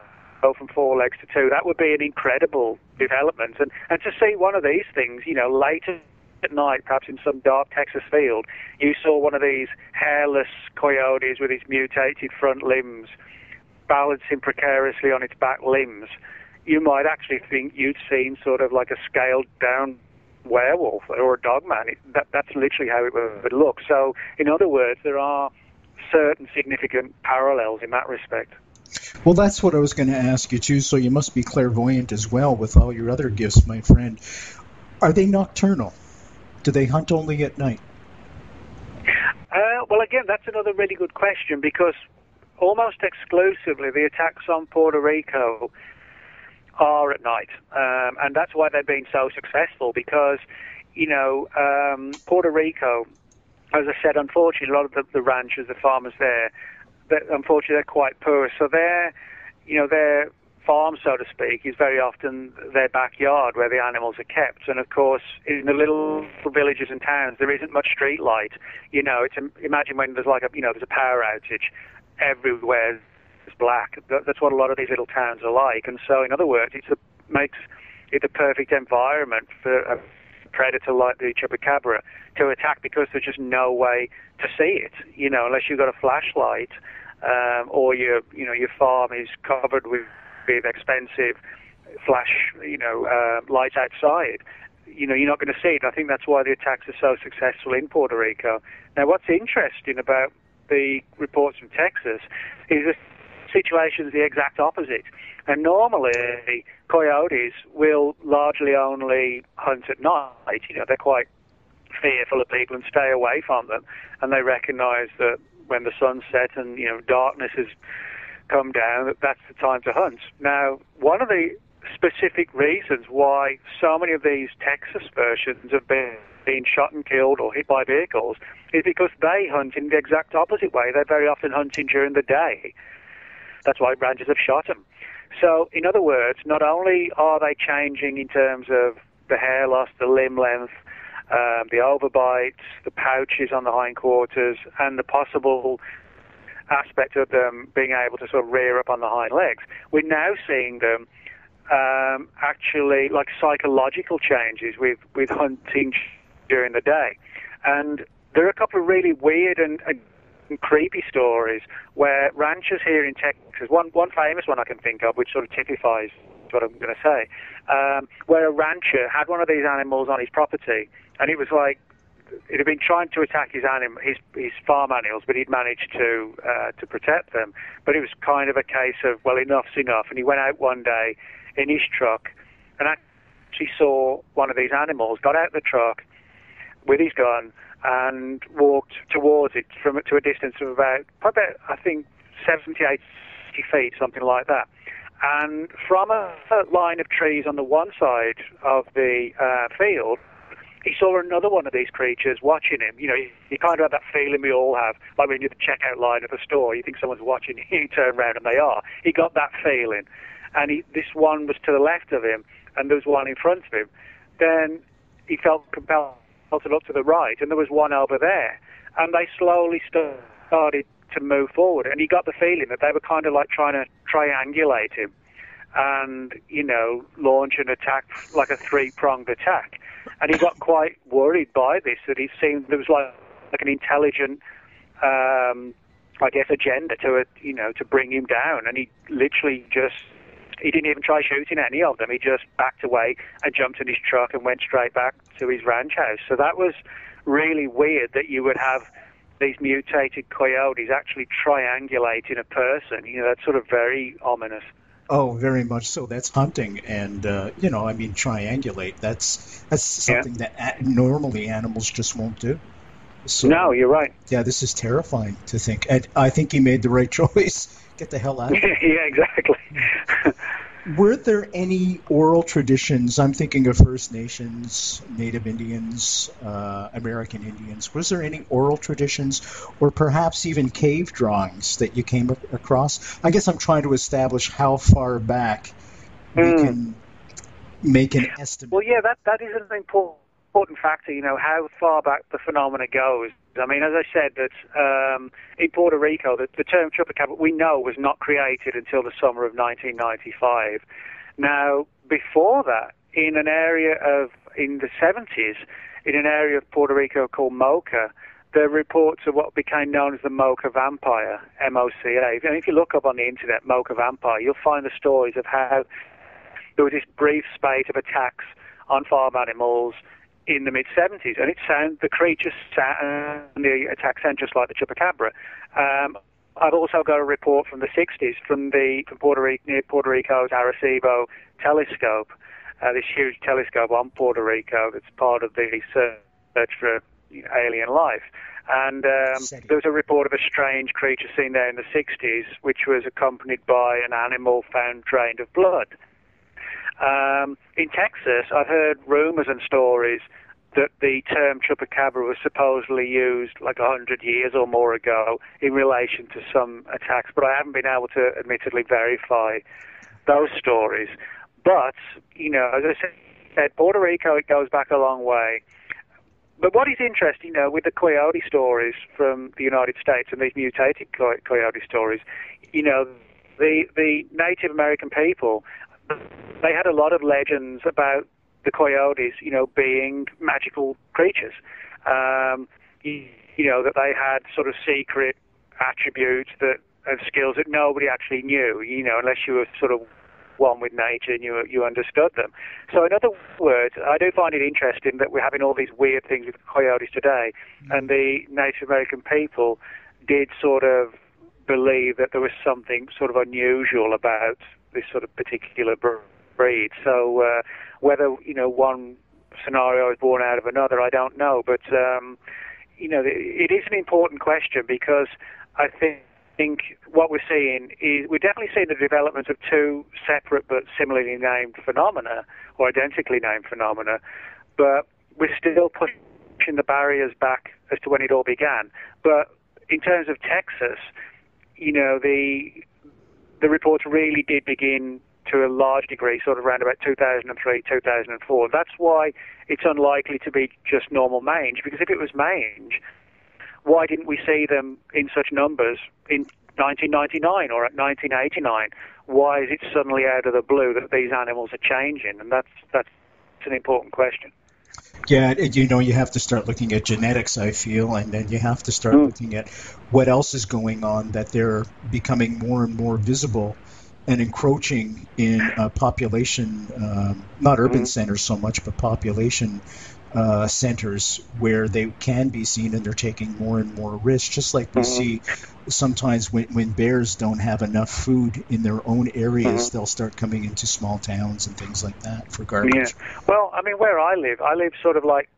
Speaker 3: from four legs to two. That would be an incredible development. And, and to see one of these things, you know, later at night, perhaps in some dark Texas field, you saw one of these hairless coyotes with its mutated front limbs balancing precariously on its back limbs, you might actually think you'd seen sort of like a scaled down werewolf or a dogman. It, that, that's literally how it would look. So, in other words, there are certain significant parallels in that respect.
Speaker 2: Well, that's what I was going to ask you too. So you must be clairvoyant as well with all your other gifts, my friend. Are they nocturnal? Do they hunt only at night?
Speaker 3: Uh, well, again, that's another really good question because almost exclusively the attacks on Puerto Rico are at night, um, and that's why they've been so successful. Because you know, um, Puerto Rico as I said, unfortunately, a lot of the, the ranchers, the farmers there, unfortunately, they're quite poor. So their, you know, their farm, so to speak, is very often their backyard where the animals are kept. And of course, in the little villages and towns, there isn't much street light. You know, it's imagine when there's like a, you know, there's a power outage, everywhere is black. That's what a lot of these little towns are like. And so, in other words, it makes it the perfect environment for a predator like the chupacabra to attack because there's just no way to see it, you know, unless you've got a flashlight um, or your, you know, your farm is covered with, with expensive flash, you know, uh, lights outside. You know, you're not going to see it. I think that's why the attacks are so successful in Puerto Rico. Now, what's interesting about the reports from Texas is the situation is the exact opposite. And normally, coyotes will largely only hunt at night. You know, they're quite fearful of people and stay away from them. And they recognise that when the sun set and you know darkness has come down, that that's the time to hunt. Now, one of the specific reasons why so many of these Texas versions have been been shot and killed or hit by vehicles is because they hunt in the exact opposite way. They're very often hunting during the day. That's why ranchers have shot them. So, in other words, not only are they changing in terms of the hair loss, the limb length, um, the overbites, the pouches on the hindquarters, and the possible aspect of them being able to sort of rear up on the hind legs, we're now seeing them um, actually like psychological changes with, with hunting during the day. And there are a couple of really weird and, and creepy stories where ranchers here in Texas, one, one famous one I can think of, which sort of typifies what I'm going to say, um, where a rancher had one of these animals on his property, and it was like it had been trying to attack his anim- his, his farm animals, but he'd managed to uh, to protect them. But it was kind of a case of well, enough's enough, and he went out one day in his truck and actually saw one of these animals, got out the truck with his gun and walked towards it from to a distance of about about, I think 70, 80 feet, something like that. And from a, a line of trees on the one side of the uh, field, he saw another one of these creatures watching him. You know, he, you kind of had that feeling we all have, like when you're at the checkout line of a store, you think someone's watching you, you turn around and they are. He got that feeling. And he, this one was to the left of him, and there was one in front of him. Then he felt compelled to look to the right, and there was one over there. And they slowly started to move forward, and he got the feeling that they were kind of like trying to triangulate him and, you know, launch an attack, like a three pronged attack. And he got quite worried by this, that he seemed there was like, like an intelligent, um, I guess, agenda to it, you know, to bring him down. And he literally just, he didn't even try shooting any of them. He just backed away and jumped in his truck and went straight back to his ranch house. So that was really weird that you would have these mutated coyotes actually triangulating a person. You know, that's sort of very ominous.
Speaker 2: Oh, very much so. That's hunting, and uh, you know, I mean, triangulate. That's that's something yeah. that normally animals just won't do.
Speaker 3: So, no, you're right.
Speaker 2: Yeah, this is terrifying to think. And I think he made the right choice. Get the hell out of here.
Speaker 3: yeah, exactly.
Speaker 2: Were there any oral traditions? I'm thinking of First Nations, Native Indians, uh, American Indians. Was there any oral traditions, or perhaps even cave drawings that you came across? I guess I'm trying to establish how far back mm. we hmm. can make an estimate.
Speaker 3: Well, yeah, that that is an important important factor, you know, how far back the phenomena goes. I mean, as I said, that um, in Puerto Rico, the, the term chupacabra we know was not created until the summer of 1995. Now, before that, in an area of in the 70s, in an area of Puerto Rico called Moca, there are reports of what became known as the Moca Vampire, M-O-C-A. And if you look up on the internet, Moca Vampire, you'll find the stories of how there was this brief spate of attacks on farm animals in the mid 70s, and it sound the creature sound, and the attack sound just like the chupacabra. Um, I've also got a report from the 60s from the from Puerto Rico near Puerto Rico's Arecibo telescope, uh, this huge telescope on Puerto Rico that's part of the search for alien life. And um, there was a report of a strange creature seen there in the 60s, which was accompanied by an animal found drained of blood. Um, in Texas, I've heard rumors and stories that the term chupacabra was supposedly used like a hundred years or more ago in relation to some attacks, but I haven't been able to admittedly verify those stories. But, you know, as I said, Puerto Rico, it goes back a long way. But what is interesting, you know, with the coyote stories from the United States and these mutated coyote stories, you know, the the Native American people they had a lot of legends about the coyotes, you know, being magical creatures. Um, you, you know that they had sort of secret attributes that and skills that nobody actually knew. You know, unless you were sort of one with nature and you you understood them. So, in other words, I do find it interesting that we're having all these weird things with coyotes today, and the Native American people did sort of believe that there was something sort of unusual about this sort of particular breed. So uh, whether you know one scenario is born out of another, I don't know. But um, you know, it is an important question because I think think what we're seeing is we're definitely seeing the development of two separate but similarly named phenomena or identically named phenomena, but we're still pushing the barriers back as to when it all began. But in terms of Texas, you know, the the reports really did begin to a large degree sort of around about 2003, 2004. That's why it's unlikely to be just normal mange, because if it was mange, why didn't we see them in such numbers in 1999 or at 1989? Why is it suddenly out of the blue that these animals are changing? And that's that's an important question.
Speaker 2: Yeah, you know, you have to start looking at genetics, I feel, and then you have to start mm. looking at what else is going on that they're becoming more and more visible and encroaching in uh, population, um, not urban mm. centers so much, but population uh, centers where they can be seen and they're taking more and more risks, just like we mm-hmm. see sometimes when, when bears don't have enough food in their own areas, mm-hmm. they'll start coming into small towns and things like that for garbage.
Speaker 3: Yeah. Well, I mean, where I live, I live sort of like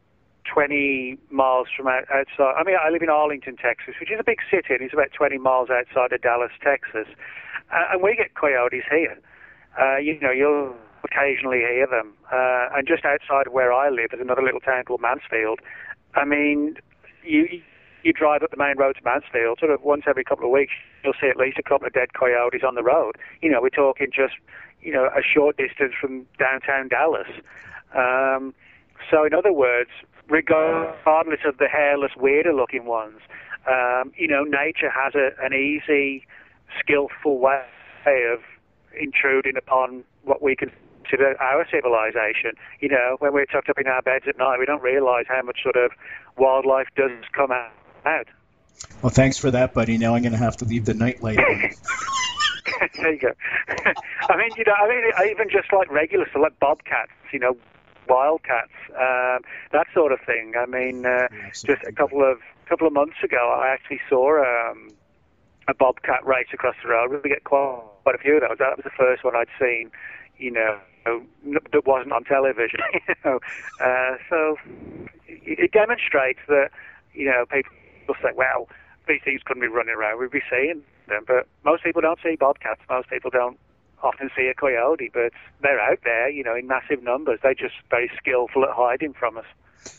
Speaker 3: 20 miles from outside. I mean, I live in Arlington, Texas, which is a big city, and it's about 20 miles outside of Dallas, Texas. Uh, and we get coyotes here. Uh, you know, you'll occasionally hear them. Uh, and just outside of where I live, there's another little town called Mansfield. I mean, you you drive up the main road to Mansfield, sort of once every couple of weeks, you'll see at least a couple of dead coyotes on the road. You know, we're talking just, you know, a short distance from downtown Dallas. Um, so, in other words, regardless of the hairless, weirder looking ones, um, you know, nature has a, an easy, skillful way of intruding upon what we can to the, our civilization. You know, when we're tucked up in our beds at night, we don't realize how much sort of wildlife does come out.
Speaker 2: Well, thanks for that, buddy. Now I'm going to have to leave the nightlight on.
Speaker 3: there you go. I mean, you know, I mean, even just like regular, so like bobcats, you know, wildcats, um, that sort of thing. I mean, uh, just a couple of couple of months ago, I actually saw um, a bobcat race across the road. We get quite, quite a few of those. That was the first one I'd seen you know, that wasn't on television. you know, uh, so it demonstrates that you know people say, well, these things couldn't be running around. We'd be seeing them, but most people don't see bobcats. Most people don't often see a coyote, but they're out there, you know, in massive numbers. They're just very skillful at hiding from us.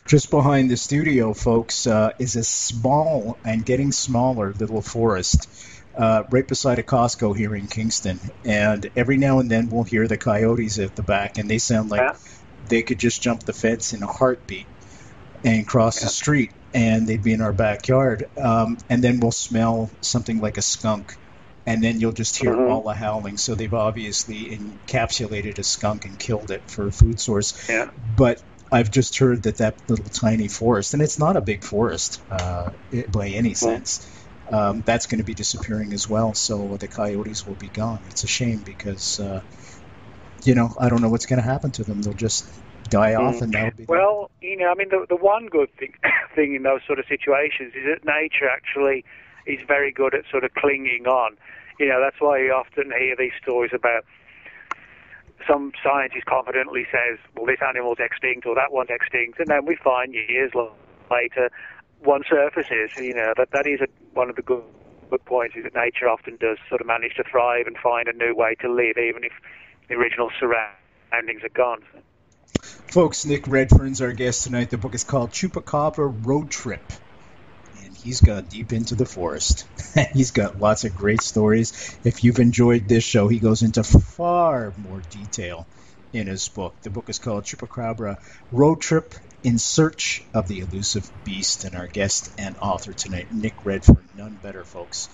Speaker 2: Just behind the studio, folks, uh, is a small and getting smaller little forest uh, right beside a Costco here in Kingston, and every now and then we'll hear the coyotes at the back, and they sound like yeah. they could just jump the fence in a heartbeat and cross yeah. the street, and they'd be in our backyard. Um, and then we'll smell something like a skunk, and then you'll just hear mm-hmm. all the howling. So they've obviously encapsulated a skunk and killed it for a food source.
Speaker 3: Yeah.
Speaker 2: But I've just heard that that little tiny forest, and it's not a big forest uh, by any sense um, that's going to be disappearing as well. So the coyotes will be gone. It's a shame because, uh, you know, I don't know what's going to happen to them. They'll just die off, mm. and that'll be.
Speaker 3: Well, you know, I mean, the the one good thing thing in those sort of situations is that nature actually is very good at sort of clinging on. You know, that's why you often hear these stories about some scientist confidently says, well, this animal's extinct or that one's extinct, and then we find years later one surfaces. You know that that is a, one of the good, good points is that nature often does sort of manage to thrive and find a new way to live, even if the original surroundings are gone.
Speaker 2: Folks, Nick Redfern's our guest tonight. The book is called Chupacabra Road Trip. And he's gone deep into the forest. he's got lots of great stories. If you've enjoyed this show, he goes into far more detail in his book. The book is called Chupacabra Road Trip in search of the elusive beast. And our guest and author tonight, Nick Redfern. None better, folks.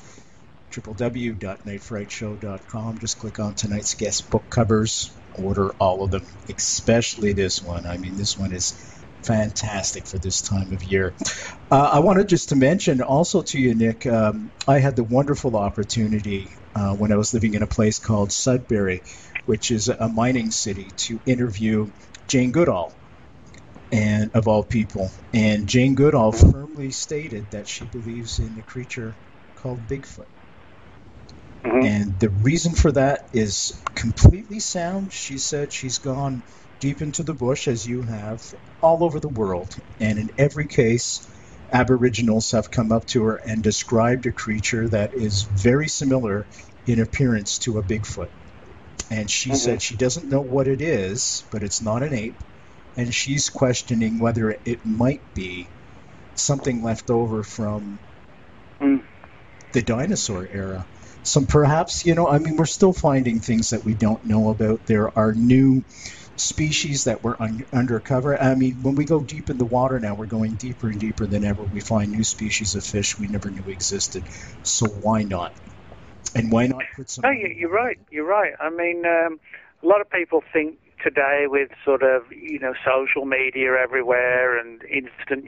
Speaker 2: www.nightfrightshow.com. Just click on tonight's guest book covers. Order all of them, especially this one. I mean, this one is fantastic for this time of year. Uh, I wanted just to mention also to you, Nick, um, I had the wonderful opportunity uh, when I was living in a place called Sudbury, which is a mining city, to interview Jane Goodall and of all people. And Jane Goodall firmly stated that she believes in a creature called Bigfoot. Mm-hmm. And the reason for that is completely sound. She said she's gone deep into the bush, as you have, all over the world. And in every case, Aboriginals have come up to her and described a creature that is very similar in appearance to a Bigfoot. And she mm-hmm. said she doesn't know what it is, but it's not an ape. And she's questioning whether it might be something left over from mm. the dinosaur era. So perhaps, you know, I mean, we're still finding things that we don't know about. There are new species that were un- undercover. I mean, when we go deep in the water now, we're going deeper and deeper than ever. We find new species of fish we never knew existed. So why not? And why not put some?
Speaker 3: No, you're right. You're right. I mean, um, a lot of people think today with sort of you know social media everywhere and instant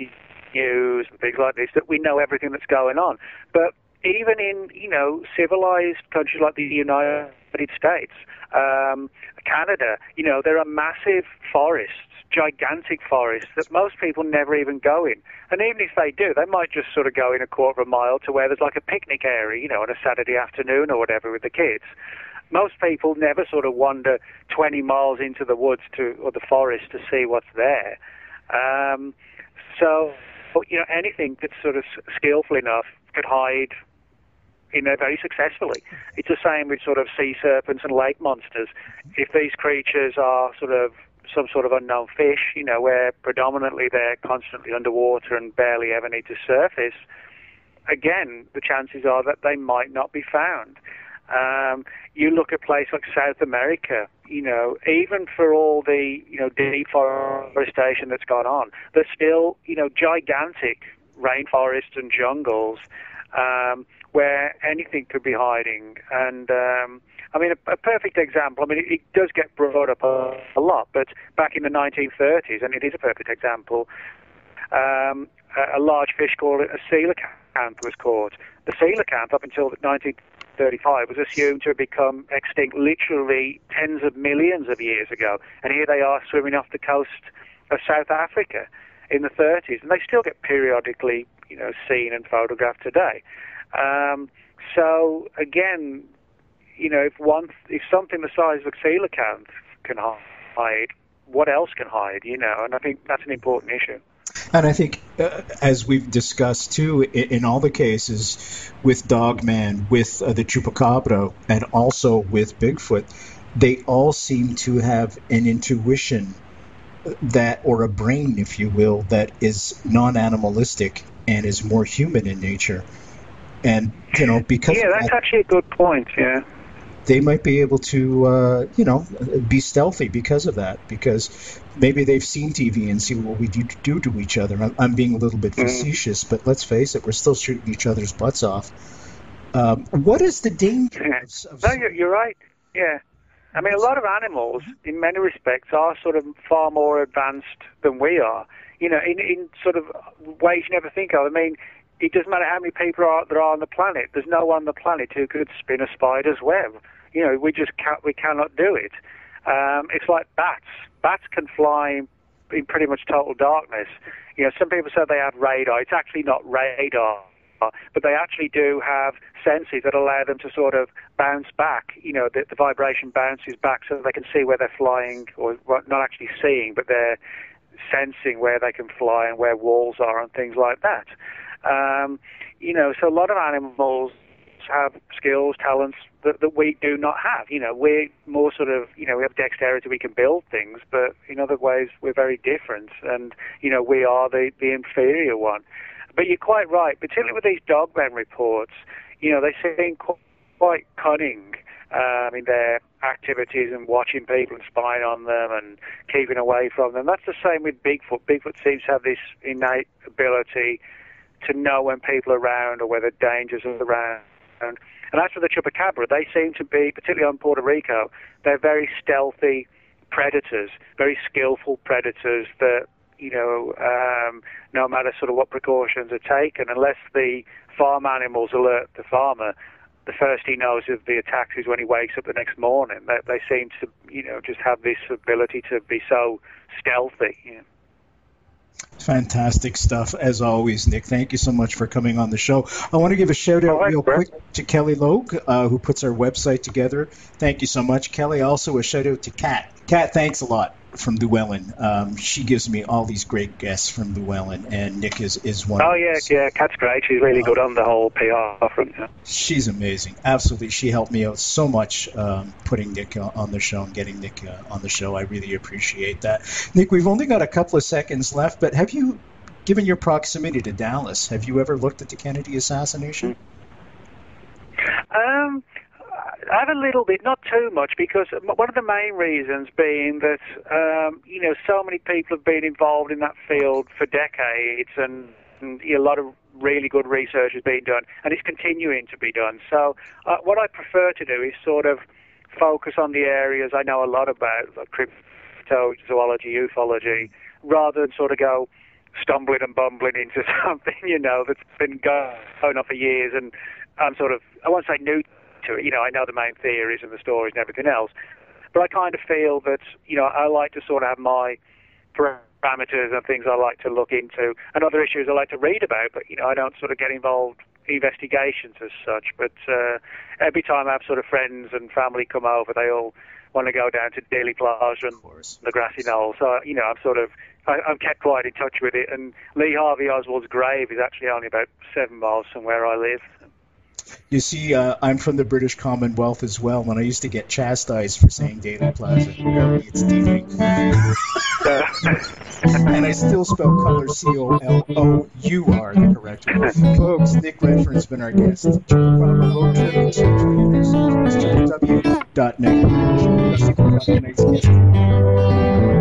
Speaker 3: news and things like this that we know everything that's going on. But even in you know civilized countries like the United States, um, Canada, you know there are massive forests, gigantic forests that most people never even go in. And even if they do, they might just sort of go in a quarter of a mile to where there's like a picnic area, you know, on a Saturday afternoon or whatever with the kids. Most people never sort of wander 20 miles into the woods to or the forest to see what's there. Um, so, you know, anything that's sort of skillful enough could hide in there very successfully. It's the same with sort of sea serpents and lake monsters. If these creatures are sort of some sort of unknown fish, you know, where predominantly they're constantly underwater and barely ever need to surface, again, the chances are that they might not be found. Um, you look at places like South America, you know, even for all the, you know, deforestation that's gone on, there's still, you know, gigantic rainforests and jungles um, where anything could be hiding. And um, I mean, a, a, perfect example. I mean, it, it does get brought up a, a, lot, but back in the 1930s, and it is a perfect example. Um, a, a, large fish called a coelacanth was caught. The coelacanth, up until 1935, was assumed to have become extinct literally tens of millions of years ago, and here they are swimming off the coast of South Africa in the 30s, and they still get periodically, you know, seen and photographed today. Um, so again, you know, if one, if something the size of a coelacanth can hide, what else can hide? You know, and I think that's an important issue.
Speaker 2: And I think, uh, as we've discussed too, in, in, all the cases with Dogman, with uh, the Chupacabra, and also with Bigfoot, they all seem to have an intuition that, or a brain, if you will, that is non-animalistic and is more human in nature. And you know, because
Speaker 3: yeah, that's actually a good point. Yeah,
Speaker 2: they might be able to, uh, you know, be stealthy because of that. Because maybe they've seen TV and see what we do, do to each other. I'm, I'm being a little bit mm-hmm. facetious, but let's face it, we're still shooting each other's butts off. Um, what is the danger?
Speaker 3: Of, no, you're, you're right. Yeah. I mean, a lot of animals, in many respects, are sort of far more advanced than we are. You know, in, in sort of ways you never think of. I mean, it doesn't matter how many people are, there are on the planet. There's no one on the planet who could spin a spider's web. You know, we just can't, we cannot do it. Um, it's like bats. Bats can fly in pretty much total darkness. You know, some people say they have radar. It's actually not radar, but they actually do have senses that allow them to sort of bounce back. You know, the, the vibration bounces back so they can see where they're flying, or not actually seeing, but they're sensing where they can fly and where walls are and things like that. Um, you know, so a lot of animals have skills, talents that, that we do not have. You know, we're more sort of, you know, we have dexterity, we can build things, but in other ways we're very different, and you know, we are the the inferior one. But you're quite right, particularly with these dogman reports. You know, they seem quite cunning um, in their activities and watching people and spying on them and keeping away from them. That's the same with Bigfoot. Bigfoot seems to have this innate ability to know when people are around or whether dangers are around. And as for the chupacabra, they seem to be, particularly on Puerto Rico, they're very stealthy predators, very skillful predators that, you know, um, no matter sort of what precautions are taken, unless the farm animals alert the farmer, the first he knows of the attacks is when he wakes up the next morning. They, they seem to, you know, just have this ability to be so stealthy. You know.
Speaker 2: Fantastic stuff, as always, Nick. Thank you so much for coming on the show. I want to give a shout out real quick to Kelly Logue, uh, who puts our website together. Thank you so much, Kelly. Also, a shout out to Kat. Kat, thanks a lot. From Llewellyn. Um, she gives me all these great guests from Llewellyn, and Nick is, is one.
Speaker 3: Oh yeah, yeah, Kat's great. She's really good on the whole PR front. Yeah.
Speaker 2: She's amazing. Absolutely, she helped me out so much um, putting Nick on the show and getting Nick uh, on the show. I really appreciate that. Nick, we've only got a couple of seconds left, but have you, given your proximity to Dallas, have you ever looked at the Kennedy assassination?
Speaker 3: Um, I have a little bit, not too much, because one of the main reasons being that um, you know so many people have been involved in that field for decades, and, and a lot of really good research has been done, and it's continuing to be done. So, uh, what I prefer to do is sort of focus on the areas I know a lot about, like cryptozoology, ufology, rather than sort of go stumbling and bumbling into something you know that's been going on for years, and I'm sort of I won't say new to it. You know, I know the main theories and the stories and everything else, but I kind of feel that you know I like to sort of have my parameters and things I like to look into, and other issues I like to read about. But you know, I don't sort of get involved investigations as such. But uh, every time I have sort of friends and family come over, they all want to go down to Dealey Plaza and the grassy knoll. So you know, I'm sort of I, I'm kept quite in touch with it. And Lee Harvey Oswald's grave is actually only about seven miles from where I live.
Speaker 2: You see, uh, I'm from the British Commonwealth as well, and I used to get chastised for saying Dealey Plaza. Apparently, it's Dealey. and I still spell color C O L O U R the correct way. Folks, Nick Redfern's been our guest. www.net.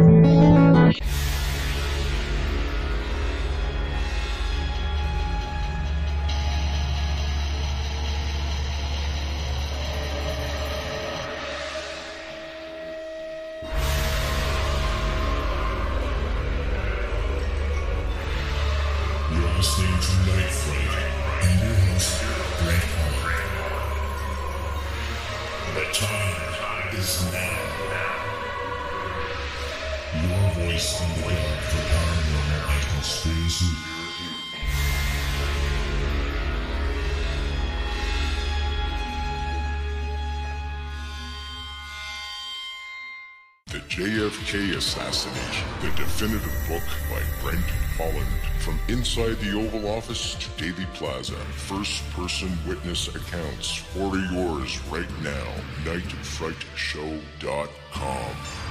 Speaker 1: Plaza, first person witness accounts. Order yours right now. NightFrightShow.com.